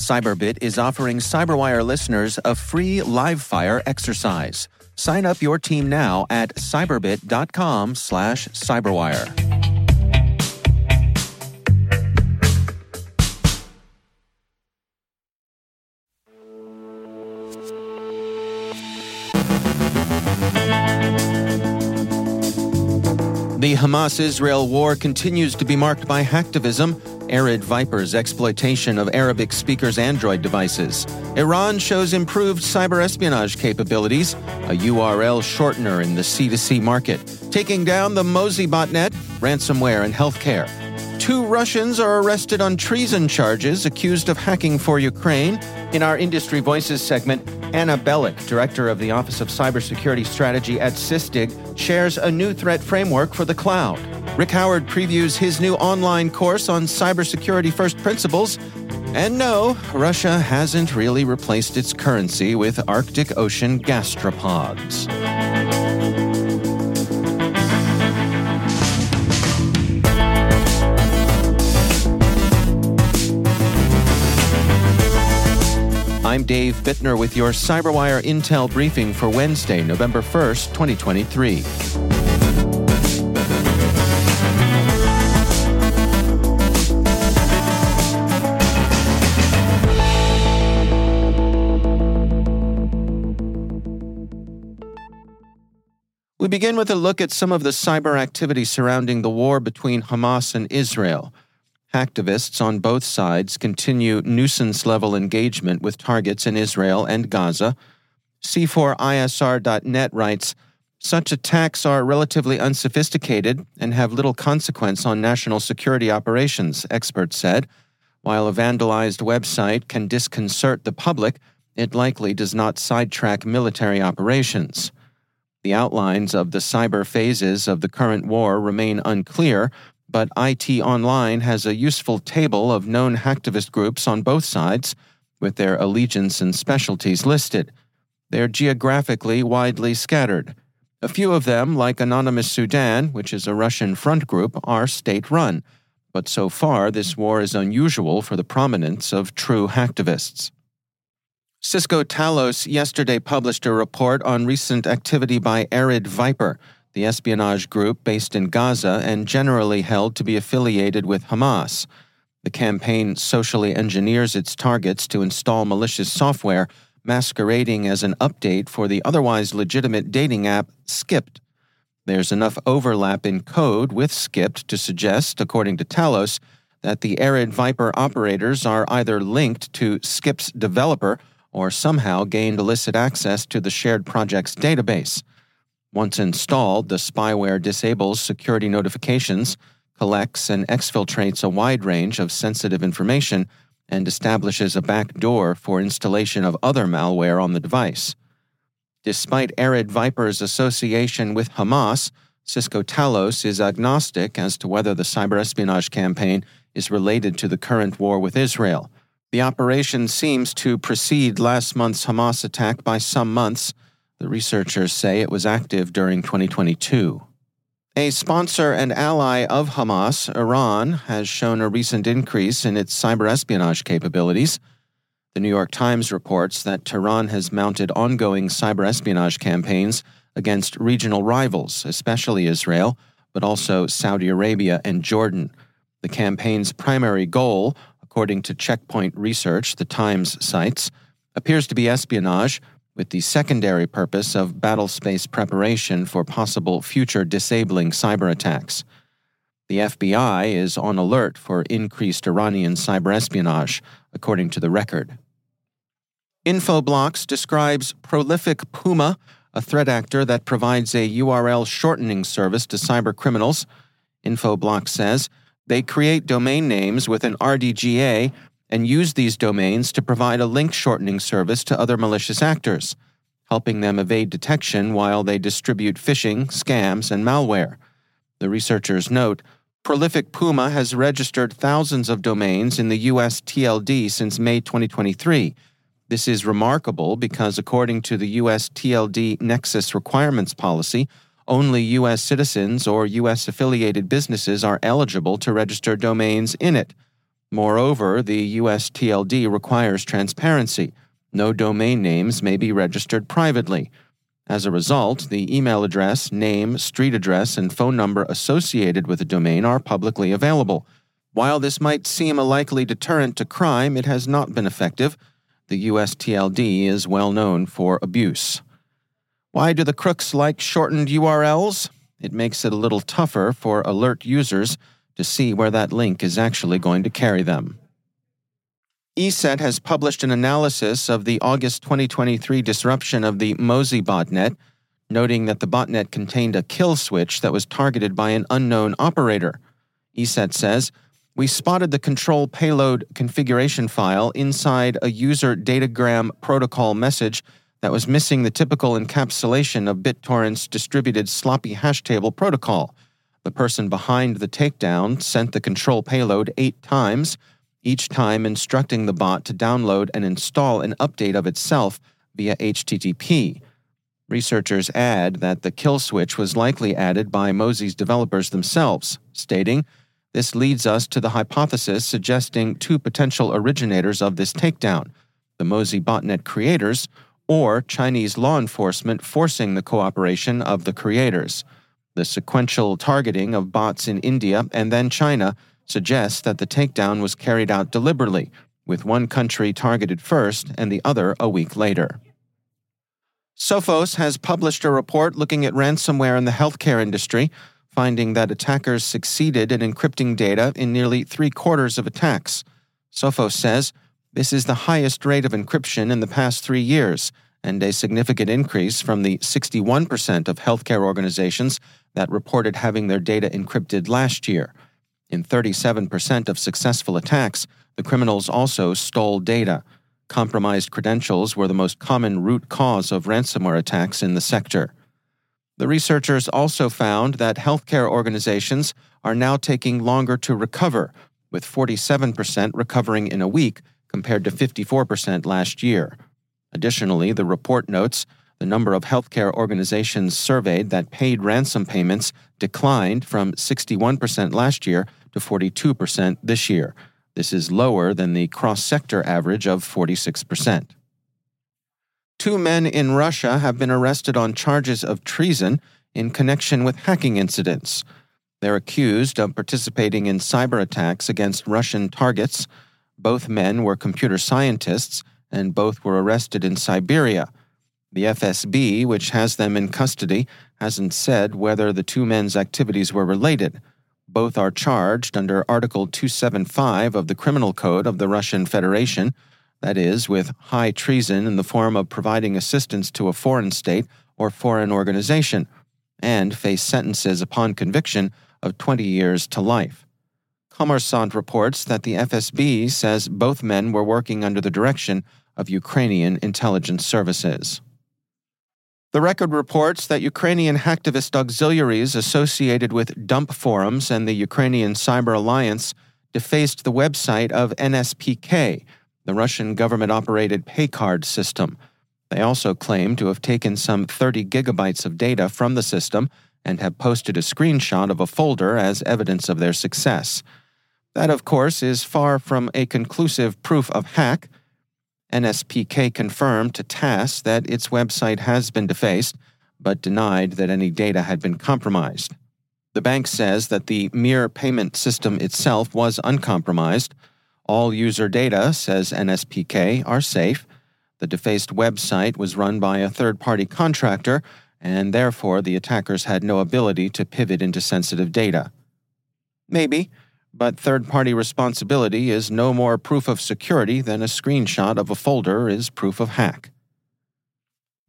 Cyberbit is offering Cyberwire listeners a free live fire exercise. Sign up your team now at cyberbit.com slash cyberwire. The Hamas Israel war continues to be marked by hacktivism, Arid Viper's exploitation of Arabic speakers' Android devices. Iran shows improved cyber espionage capabilities, a URL shortener in the C2C market, taking down the Mozi botnet, ransomware, and healthcare. Two Russians are arrested on treason charges accused of hacking for Ukraine. In our Industry Voices segment, Anna Belak, director of the Office of Cybersecurity Strategy at Sysdig, shares a new threat framework for the cloud. Rick Howard previews his new online course on cybersecurity first principles. And no, Russia hasn't really replaced its currency with Arctic Ocean gastropods. I'm Dave Bittner with your CyberWire Intel briefing for Wednesday, November 1st, 2023. We begin with a look at some of the cyber activity surrounding the war between Hamas and Israel. Hacktivists on both sides continue nuisance level engagement with targets in Israel and Gaza. C4ISR.net writes Such attacks are relatively unsophisticated and have little consequence on national security operations, experts said. While a vandalized website can disconcert the public, it likely does not sidetrack military operations. The outlines of the cyber phases of the current war remain unclear, but IT Online has a useful table of known hacktivist groups on both sides, with their allegiance and specialties listed. They're geographically widely scattered. A few of them, like Anonymous Sudan, which is a Russian front group, are state run, but so far this war is unusual for the prominence of true hacktivists. Cisco Talos yesterday published a report on recent activity by Arid Viper the espionage group based in Gaza and generally held to be affiliated with Hamas. The campaign socially engineers its targets to install malicious software masquerading as an update for the otherwise legitimate dating app Skipped. There's enough overlap in code with Skipped to suggest, according to Talos, that the Arid Viper operators are either linked to Skipped's developer or somehow gained illicit access to the shared project's database. Once installed, the spyware disables security notifications, collects and exfiltrates a wide range of sensitive information, and establishes a backdoor for installation of other malware on the device. Despite Arid Viper's association with Hamas, Cisco Talos is agnostic as to whether the cyber espionage campaign is related to the current war with Israel. The operation seems to precede last month's Hamas attack by some months the researchers say it was active during 2022. A sponsor and ally of Hamas, Iran, has shown a recent increase in its cyber espionage capabilities. The New York Times reports that Tehran has mounted ongoing cyber espionage campaigns against regional rivals, especially Israel, but also Saudi Arabia and Jordan. The campaign's primary goal, according to Checkpoint Research, the Times cites, appears to be espionage with the secondary purpose of battlespace preparation for possible future disabling cyber attacks. The FBI is on alert for increased Iranian cyber espionage, according to the record. Infoblox describes Prolific Puma, a threat actor that provides a URL shortening service to cyber criminals. Infoblox says they create domain names with an RDGA and use these domains to provide a link shortening service to other malicious actors, helping them evade detection while they distribute phishing, scams, and malware. The researchers note Prolific Puma has registered thousands of domains in the US TLD since May 2023. This is remarkable because, according to the US TLD Nexus Requirements Policy, only U.S. citizens or U.S. affiliated businesses are eligible to register domains in it. Moreover, the U.S. TLD requires transparency. No domain names may be registered privately. As a result, the email address, name, street address, and phone number associated with a domain are publicly available. While this might seem a likely deterrent to crime, it has not been effective. The U.S. TLD is well known for abuse. Why do the crooks like shortened URLs? It makes it a little tougher for alert users to see where that link is actually going to carry them. ESET has published an analysis of the August 2023 disruption of the Mozi botnet, noting that the botnet contained a kill switch that was targeted by an unknown operator. ESET says, we spotted the control payload configuration file inside a user datagram protocol message that was missing the typical encapsulation of BitTorrent's distributed sloppy hash table protocol. The person behind the takedown sent the control payload eight times, each time instructing the bot to download and install an update of itself via HTTP. Researchers add that the kill switch was likely added by Mozi's developers themselves, stating, This leads us to the hypothesis suggesting two potential originators of this takedown the Mozi botnet creators or Chinese law enforcement forcing the cooperation of the creators. The sequential targeting of bots in India and then China suggests that the takedown was carried out deliberately, with one country targeted first and the other a week later. Sophos has published a report looking at ransomware in the healthcare industry, finding that attackers succeeded in encrypting data in nearly three quarters of attacks. Sophos says this is the highest rate of encryption in the past three years, and a significant increase from the 61% of healthcare organizations that reported having their data encrypted last year. In 37% of successful attacks, the criminals also stole data. Compromised credentials were the most common root cause of ransomware attacks in the sector. The researchers also found that healthcare organizations are now taking longer to recover, with 47% recovering in a week compared to 54% last year. Additionally, the report notes the number of healthcare organizations surveyed that paid ransom payments declined from 61% last year to 42% this year. This is lower than the cross sector average of 46%. Two men in Russia have been arrested on charges of treason in connection with hacking incidents. They're accused of participating in cyber attacks against Russian targets both men were computer scientists, and both were arrested in Siberia. The FSB, which has them in custody, hasn't said whether the two men's activities were related. Both are charged under Article 275 of the Criminal Code of the Russian Federation, that is, with high treason in the form of providing assistance to a foreign state or foreign organization, and face sentences upon conviction of 20 years to life. Kommersant reports that the FSB says both men were working under the direction of Ukrainian intelligence services. The record reports that Ukrainian hacktivist auxiliaries associated with dump forums and the Ukrainian Cyber Alliance defaced the website of NSPK, the Russian government operated pay card system. They also claim to have taken some 30 gigabytes of data from the system and have posted a screenshot of a folder as evidence of their success. That, of course, is far from a conclusive proof of hack. NSPK confirmed to TASS that its website has been defaced, but denied that any data had been compromised. The bank says that the Mir payment system itself was uncompromised. All user data, says NSPK, are safe. The defaced website was run by a third party contractor, and therefore the attackers had no ability to pivot into sensitive data. Maybe, but third party responsibility is no more proof of security than a screenshot of a folder is proof of hack.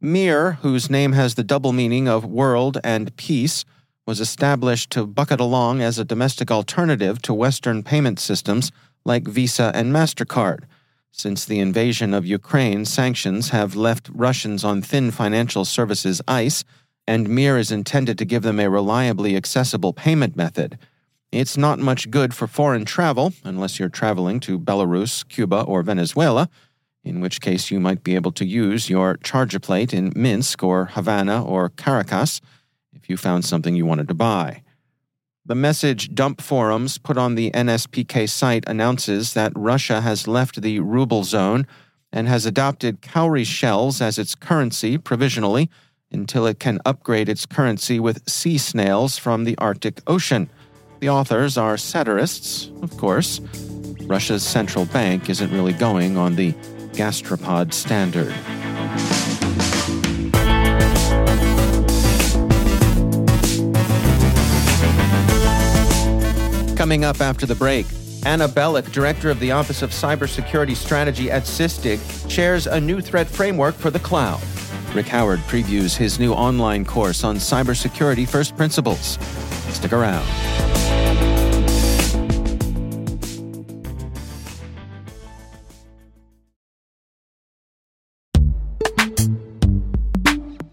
Mir, whose name has the double meaning of world and peace, was established to bucket along as a domestic alternative to Western payment systems like Visa and MasterCard. Since the invasion of Ukraine, sanctions have left Russians on thin financial services ice, and Mir is intended to give them a reliably accessible payment method. It's not much good for foreign travel, unless you're traveling to Belarus, Cuba, or Venezuela, in which case you might be able to use your charger plate in Minsk or Havana or Caracas if you found something you wanted to buy. The message dump forums put on the NSPK site announces that Russia has left the ruble zone and has adopted cowrie shells as its currency provisionally until it can upgrade its currency with sea snails from the Arctic Ocean. The authors are satirists, of course. Russia's central bank isn't really going on the gastropod standard. Coming up after the break, Anna Belak, director of the Office of Cybersecurity Strategy at Sysdig, shares a new threat framework for the cloud. Rick Howard previews his new online course on cybersecurity first principles. Stick around.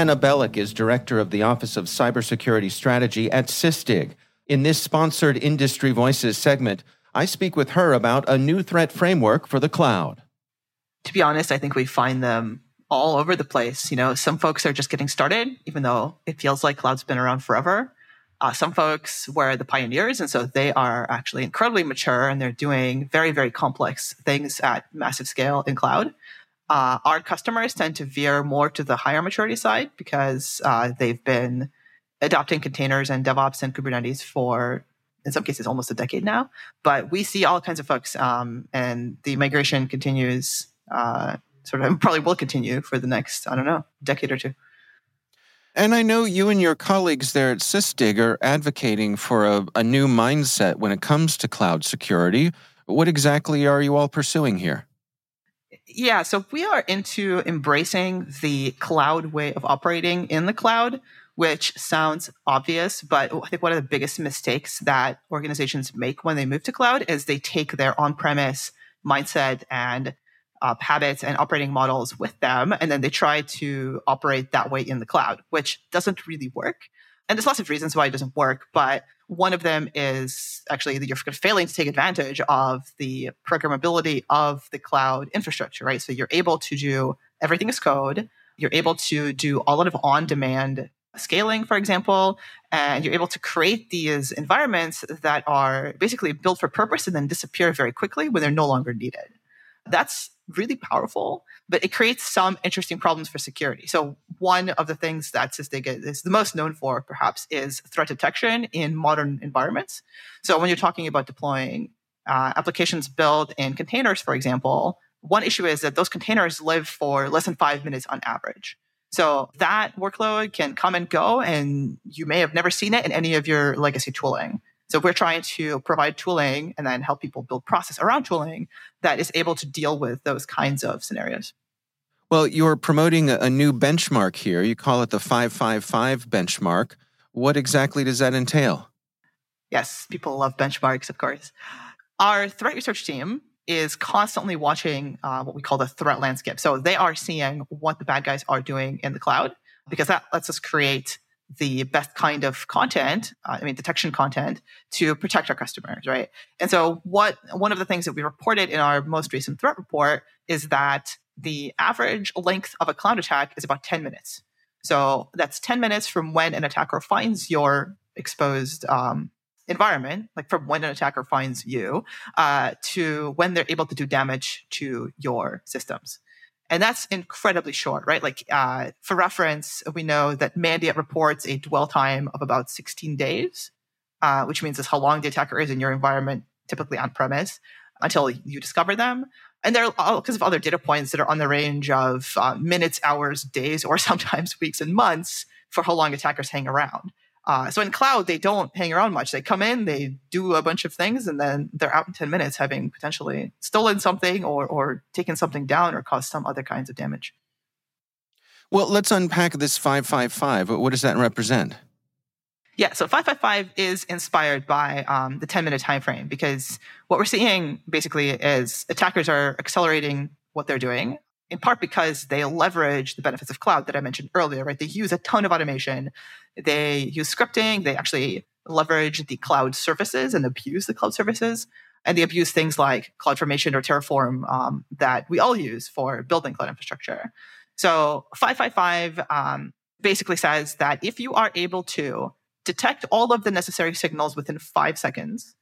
Anna Belak is director of the Office of Cybersecurity Strategy at Sysdig. In this sponsored Industry Voices segment, I speak with her about a new threat framework for the cloud. To be honest, I think we find them all over the place. You know, some folks are just getting started, even though it feels like cloud's been around forever. Uh, some folks were the pioneers, and so they are actually incredibly mature and they're doing very, very complex things at massive scale in cloud. Uh, our customers tend to veer more to the higher maturity side because uh, they've been adopting containers and DevOps and Kubernetes for, in some cases, almost a decade now. But we see all kinds of folks, um, and the migration continues, uh, sort of, probably will continue for the next, I don't know, decade or two. And I know you and your colleagues there at Sysdig are advocating for a, a new mindset when it comes to cloud security. What exactly are you all pursuing here? Yeah, so we are into embracing the cloud way of operating in the cloud, which sounds obvious, but I think one of the biggest mistakes that organizations make when they move to cloud is they take their on premise mindset and uh, habits and operating models with them. And then they try to operate that way in the cloud, which doesn't really work. And there's lots of reasons why it doesn't work, but one of them is actually that you're failing to take advantage of the programmability of the cloud infrastructure, right? So you're able to do everything as code. You're able to do a lot of on demand scaling, for example, and you're able to create these environments that are basically built for purpose and then disappear very quickly when they're no longer needed. That's really powerful, but it creates some interesting problems for security. So one of the things that Sysdig is the most known for, perhaps, is threat detection in modern environments. So when you're talking about deploying uh, applications built in containers, for example, one issue is that those containers live for less than five minutes on average. So that workload can come and go, and you may have never seen it in any of your legacy tooling. So we're trying to provide tooling and then help people build process around tooling that is able to deal with those kinds of scenarios. Well, you're promoting a new benchmark here. You call it the 555 benchmark. What exactly does that entail? Yes, people love benchmarks, of course. Our threat research team is constantly watching uh, what we call the threat landscape. So they are seeing what the bad guys are doing in the cloud because that lets us create the best kind of content, uh, I mean, detection content to protect our customers, right? And so, what one of the things that we reported in our most recent threat report is that the average length of a cloud attack is about 10 minutes. So, that's 10 minutes from when an attacker finds your exposed um, environment, like from when an attacker finds you, uh, to when they're able to do damage to your systems. And that's incredibly short, right? Like, uh, for reference, we know that Mandiant reports a dwell time of about 16 days, uh, which means it's how long the attacker is in your environment, typically on premise, until you discover them. And there are all kinds of other data points that are on the range of uh, minutes, hours, days, or sometimes weeks and months for how long attackers hang around. Uh, so in cloud, they don't hang around much. They come in, they do a bunch of things, and then they're out in 10 minutes, having potentially stolen something or, or taken something down or caused some other kinds of damage. Well, let's unpack this 555. What does that represent? Yeah, so 555 is inspired by um, the 10 minute time frame because what we're seeing basically is attackers are accelerating what they're doing in part because they leverage the benefits of cloud that I mentioned earlier, right? They use a ton of automation. They use scripting. They actually leverage the cloud services and abuse the cloud services. And they abuse things like CloudFormation or Terraform um, that we all use for building cloud infrastructure. So 555 um, basically says that if you are able to detect all of the necessary signals within five seconds,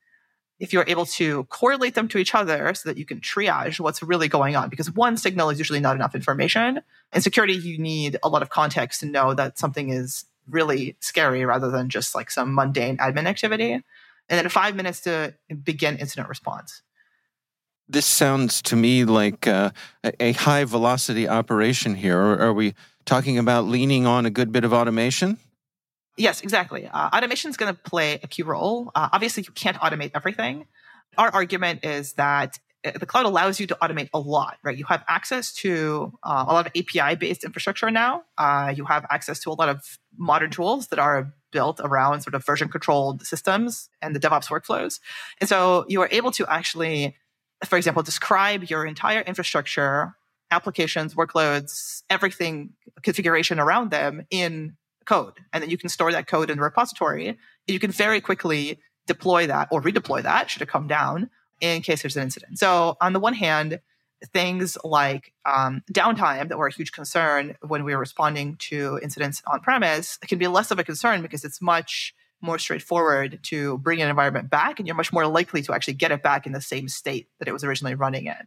if you're able to correlate them to each other so that you can triage what's really going on, because one signal is usually not enough information. In security, you need a lot of context to know that something is really scary rather than just like some mundane admin activity. And then five minutes to begin incident response. This sounds to me like uh, a high velocity operation here. Are we talking about leaning on a good bit of automation? Yes, exactly. Uh, automation is going to play a key role. Uh, obviously, you can't automate everything. Our argument is that uh, the cloud allows you to automate a lot, right? You have access to uh, a lot of API based infrastructure now. Uh, you have access to a lot of modern tools that are built around sort of version controlled systems and the DevOps workflows. And so you are able to actually, for example, describe your entire infrastructure, applications, workloads, everything, configuration around them in code. And then you can store that code in a repository. You can very quickly deploy that or redeploy that should it come down in case there's an incident. So on the one hand, things like um, downtime that were a huge concern when we were responding to incidents on premise can be less of a concern because it's much more straightforward to bring an environment back and you're much more likely to actually get it back in the same state that it was originally running in.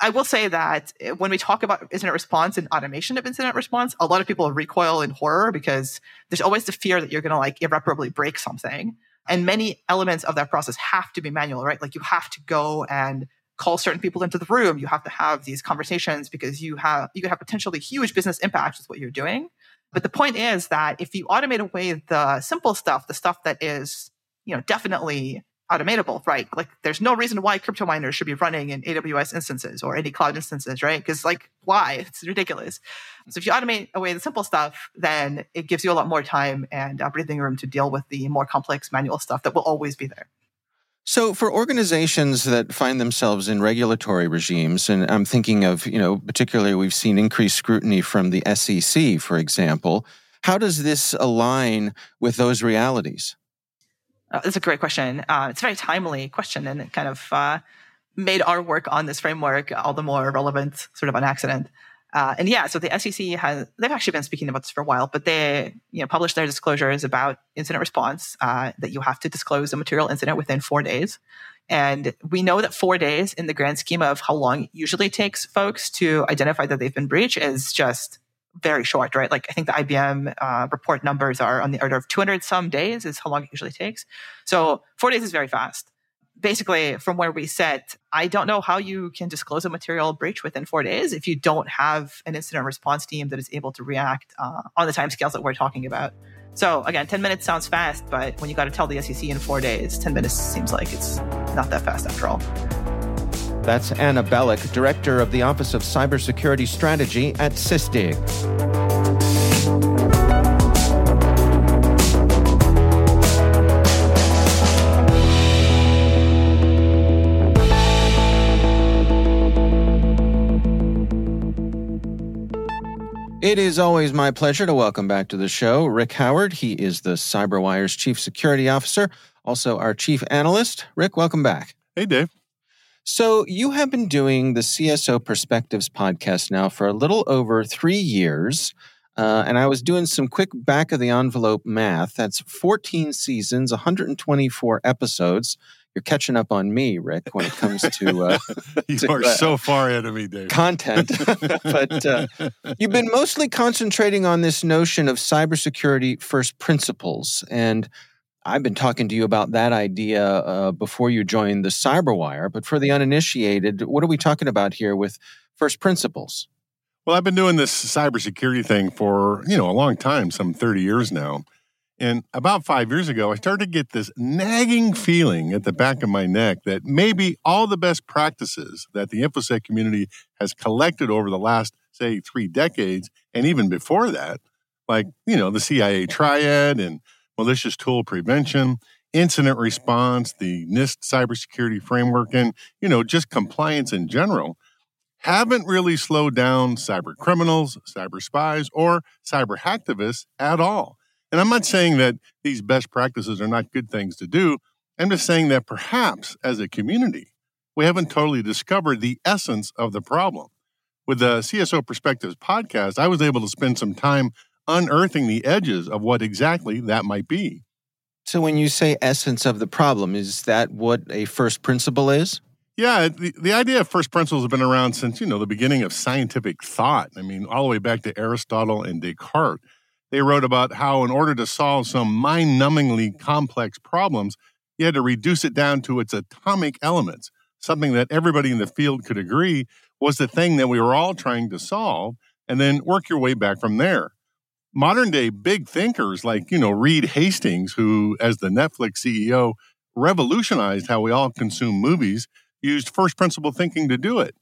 I will say that when we talk about incident response and automation of incident response, a lot of people recoil in horror because there's always the fear that you're going to like irreparably break something. And many elements of that process have to be manual, right? Like you have to go and call certain people into the room. You have to have these conversations because you have you could have potentially huge business impacts with what you're doing. But the point is that if you automate away the simple stuff, the stuff that is, you know, definitely automatable, right? Like there's no reason why crypto miners should be running in AWS instances or any cloud instances, right? Because like why? It's ridiculous. So if you automate away the simple stuff, then it gives you a lot more time and uh, breathing room to deal with the more complex manual stuff that will always be there. So, for organizations that find themselves in regulatory regimes, and I'm thinking of, you know, particularly we've seen increased scrutiny from the SEC, for example, how does this align with those realities? Uh, that's a great question. Uh, it's a very timely question, and it kind of uh, made our work on this framework all the more relevant, sort of on accident. Uh, and yeah, so the SEC has they've actually been speaking about this for a while, but they you know published their disclosures about incident response uh, that you have to disclose a material incident within four days. And we know that four days, in the grand scheme of how long it usually takes folks to identify that they've been breached, is just very short, right? Like I think the IBM uh, report numbers are on the order of 200 some days is how long it usually takes. So four days is very fast basically from where we sit, I don't know how you can disclose a material breach within four days if you don't have an incident response team that is able to react uh, on the timescales that we're talking about. So again, 10 minutes sounds fast, but when you got to tell the SEC in four days, 10 minutes seems like it's not that fast after all. That's Anna Belak, Director of the Office of Cybersecurity Strategy at Sysdig. It is always my pleasure to welcome back to the show Rick Howard. He is the CyberWire's Chief Security Officer, also our Chief Analyst. Rick, welcome back. Hey, Dave. So, you have been doing the CSO Perspectives podcast now for a little over three years. Uh, and I was doing some quick back of the envelope math. That's 14 seasons, 124 episodes you're catching up on me, Rick, when it comes to uh, you to, are uh, so far ahead of me, Dave. Content, but uh, you've been mostly concentrating on this notion of cybersecurity first principles, and I've been talking to you about that idea uh, before you joined the CyberWire. But for the uninitiated, what are we talking about here with first principles? Well, I've been doing this cybersecurity thing for you know a long time, some thirty years now. And about five years ago, I started to get this nagging feeling at the back of my neck that maybe all the best practices that the InfoSec community has collected over the last, say, three decades, and even before that, like, you know, the CIA triad and malicious tool prevention, incident response, the NIST cybersecurity framework, and, you know, just compliance in general, haven't really slowed down cyber criminals, cyber spies, or cyber hacktivists at all. And I'm not saying that these best practices are not good things to do. I'm just saying that perhaps as a community, we haven't totally discovered the essence of the problem. With the CSO Perspectives podcast, I was able to spend some time unearthing the edges of what exactly that might be. So, when you say essence of the problem, is that what a first principle is? Yeah, the, the idea of first principles have been around since, you know, the beginning of scientific thought. I mean, all the way back to Aristotle and Descartes they wrote about how, in order to solve some mind numbingly complex problems, you had to reduce it down to its atomic elements, something that everybody in the field could agree was the thing that we were all trying to solve, and then work your way back from there. Modern day big thinkers like, you know, Reed Hastings, who, as the Netflix CEO, revolutionized how we all consume movies, used first principle thinking to do it.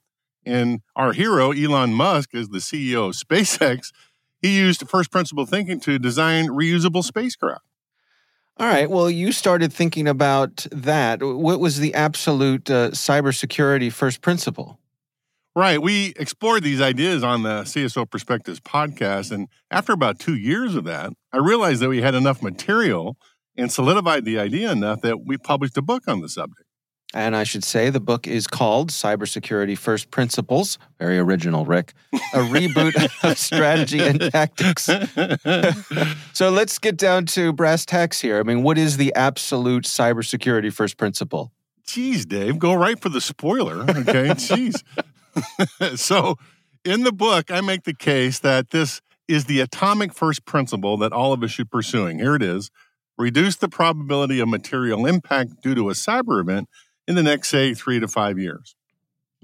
And our hero, Elon Musk, as the CEO of SpaceX, he used first principle thinking to design reusable spacecraft. All right. Well, you started thinking about that. What was the absolute uh, cybersecurity first principle? Right. We explored these ideas on the CSO Perspectives podcast. And after about two years of that, I realized that we had enough material and solidified the idea enough that we published a book on the subject. And I should say the book is called Cybersecurity First Principles. Very original, Rick. A reboot of strategy and tactics. so let's get down to brass tacks here. I mean, what is the absolute cybersecurity first principle? Geez, Dave, go right for the spoiler. Okay. Jeez. so in the book, I make the case that this is the atomic first principle that all of us should be pursuing. Here it is reduce the probability of material impact due to a cyber event in the next, say, three to five years.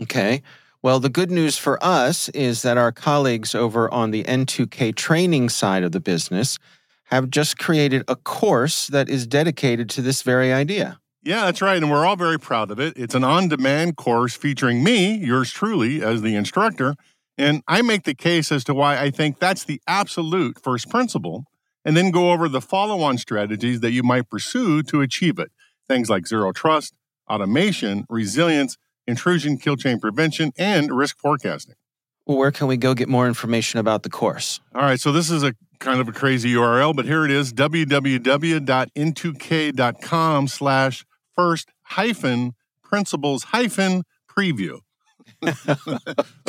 Okay. Well, the good news for us is that our colleagues over on the N2K training side of the business have just created a course that is dedicated to this very idea. Yeah, that's right. And we're all very proud of it. It's an on demand course featuring me, yours truly, as the instructor. And I make the case as to why I think that's the absolute first principle, and then go over the follow on strategies that you might pursue to achieve it. Things like zero trust, automation, resilience, intrusion kill chain prevention, and risk forecasting. Well, where can we go get more information about the course? All right, so this is a kind of a crazy URL, but here it is, www.n2k.com slash first hyphen principles hyphen preview.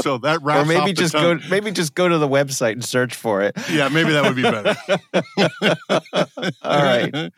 so that wraps up. or maybe just tongue. go maybe just go to the website and search for it. Yeah, maybe that would be better. All right.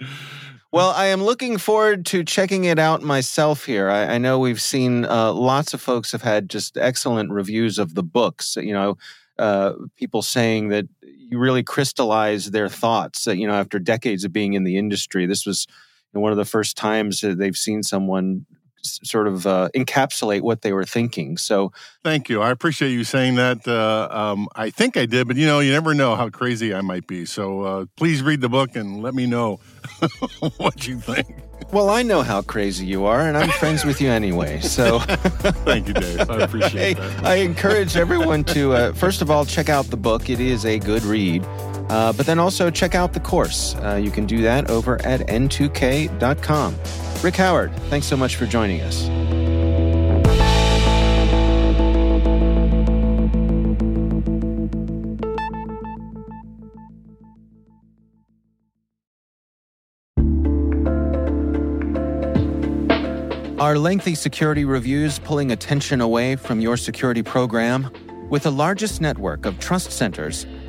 Well, I am looking forward to checking it out myself here. I, I know we've seen uh, lots of folks have had just excellent reviews of the books. You know, uh, people saying that you really crystallize their thoughts. You know, after decades of being in the industry, this was one of the first times that they've seen someone sort of uh, encapsulate what they were thinking. So, Thank you. I appreciate you saying that. Uh, um, I think I did, but you know, you never know how crazy I might be. So uh, please read the book and let me know what you think. well, I know how crazy you are, and I'm friends with you anyway. So. Thank you, Dave. I appreciate that. I encourage everyone to, uh, first of all, check out the book. It is a good read. Uh, but then also check out the course. Uh, you can do that over at n2k.com. Rick Howard, thanks so much for joining us. Are lengthy security reviews pulling attention away from your security program? With the largest network of trust centers,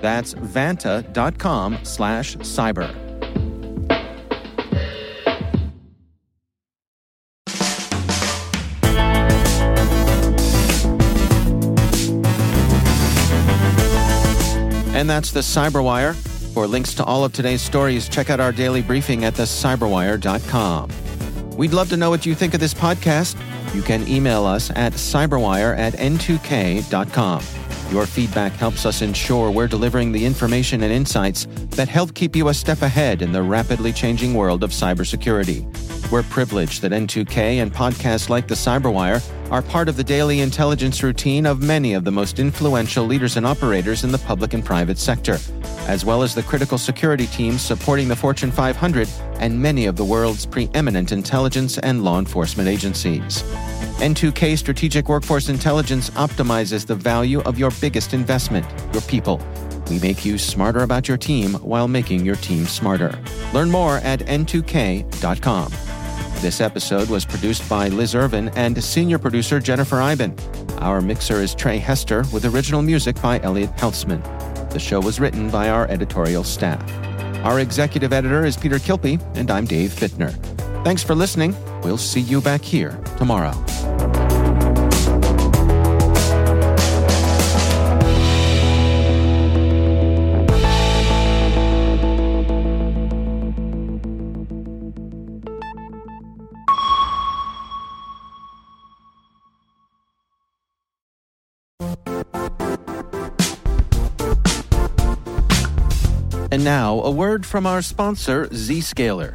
That's vanta.com slash cyber. And that's the Cyberwire. For links to all of today's stories, check out our daily briefing at thecyberwire.com. We'd love to know what you think of this podcast. You can email us at cyberwire at n2k.com. Your feedback helps us ensure we're delivering the information and insights that help keep you a step ahead in the rapidly changing world of cybersecurity. We're privileged that N2K and podcasts like the Cyberwire are part of the daily intelligence routine of many of the most influential leaders and operators in the public and private sector, as well as the critical security teams supporting the Fortune 500 and many of the world's preeminent intelligence and law enforcement agencies. N2K Strategic Workforce Intelligence optimizes the value of your biggest investment, your people. We make you smarter about your team while making your team smarter. Learn more at n2k.com. This episode was produced by Liz Irvin and senior producer Jennifer Iben. Our mixer is Trey Hester with original music by Elliot Peltzman. The show was written by our editorial staff. Our executive editor is Peter Kilpie, and I'm Dave Bittner. Thanks for listening. We'll see you back here tomorrow. And now, a word from our sponsor, Zscaler,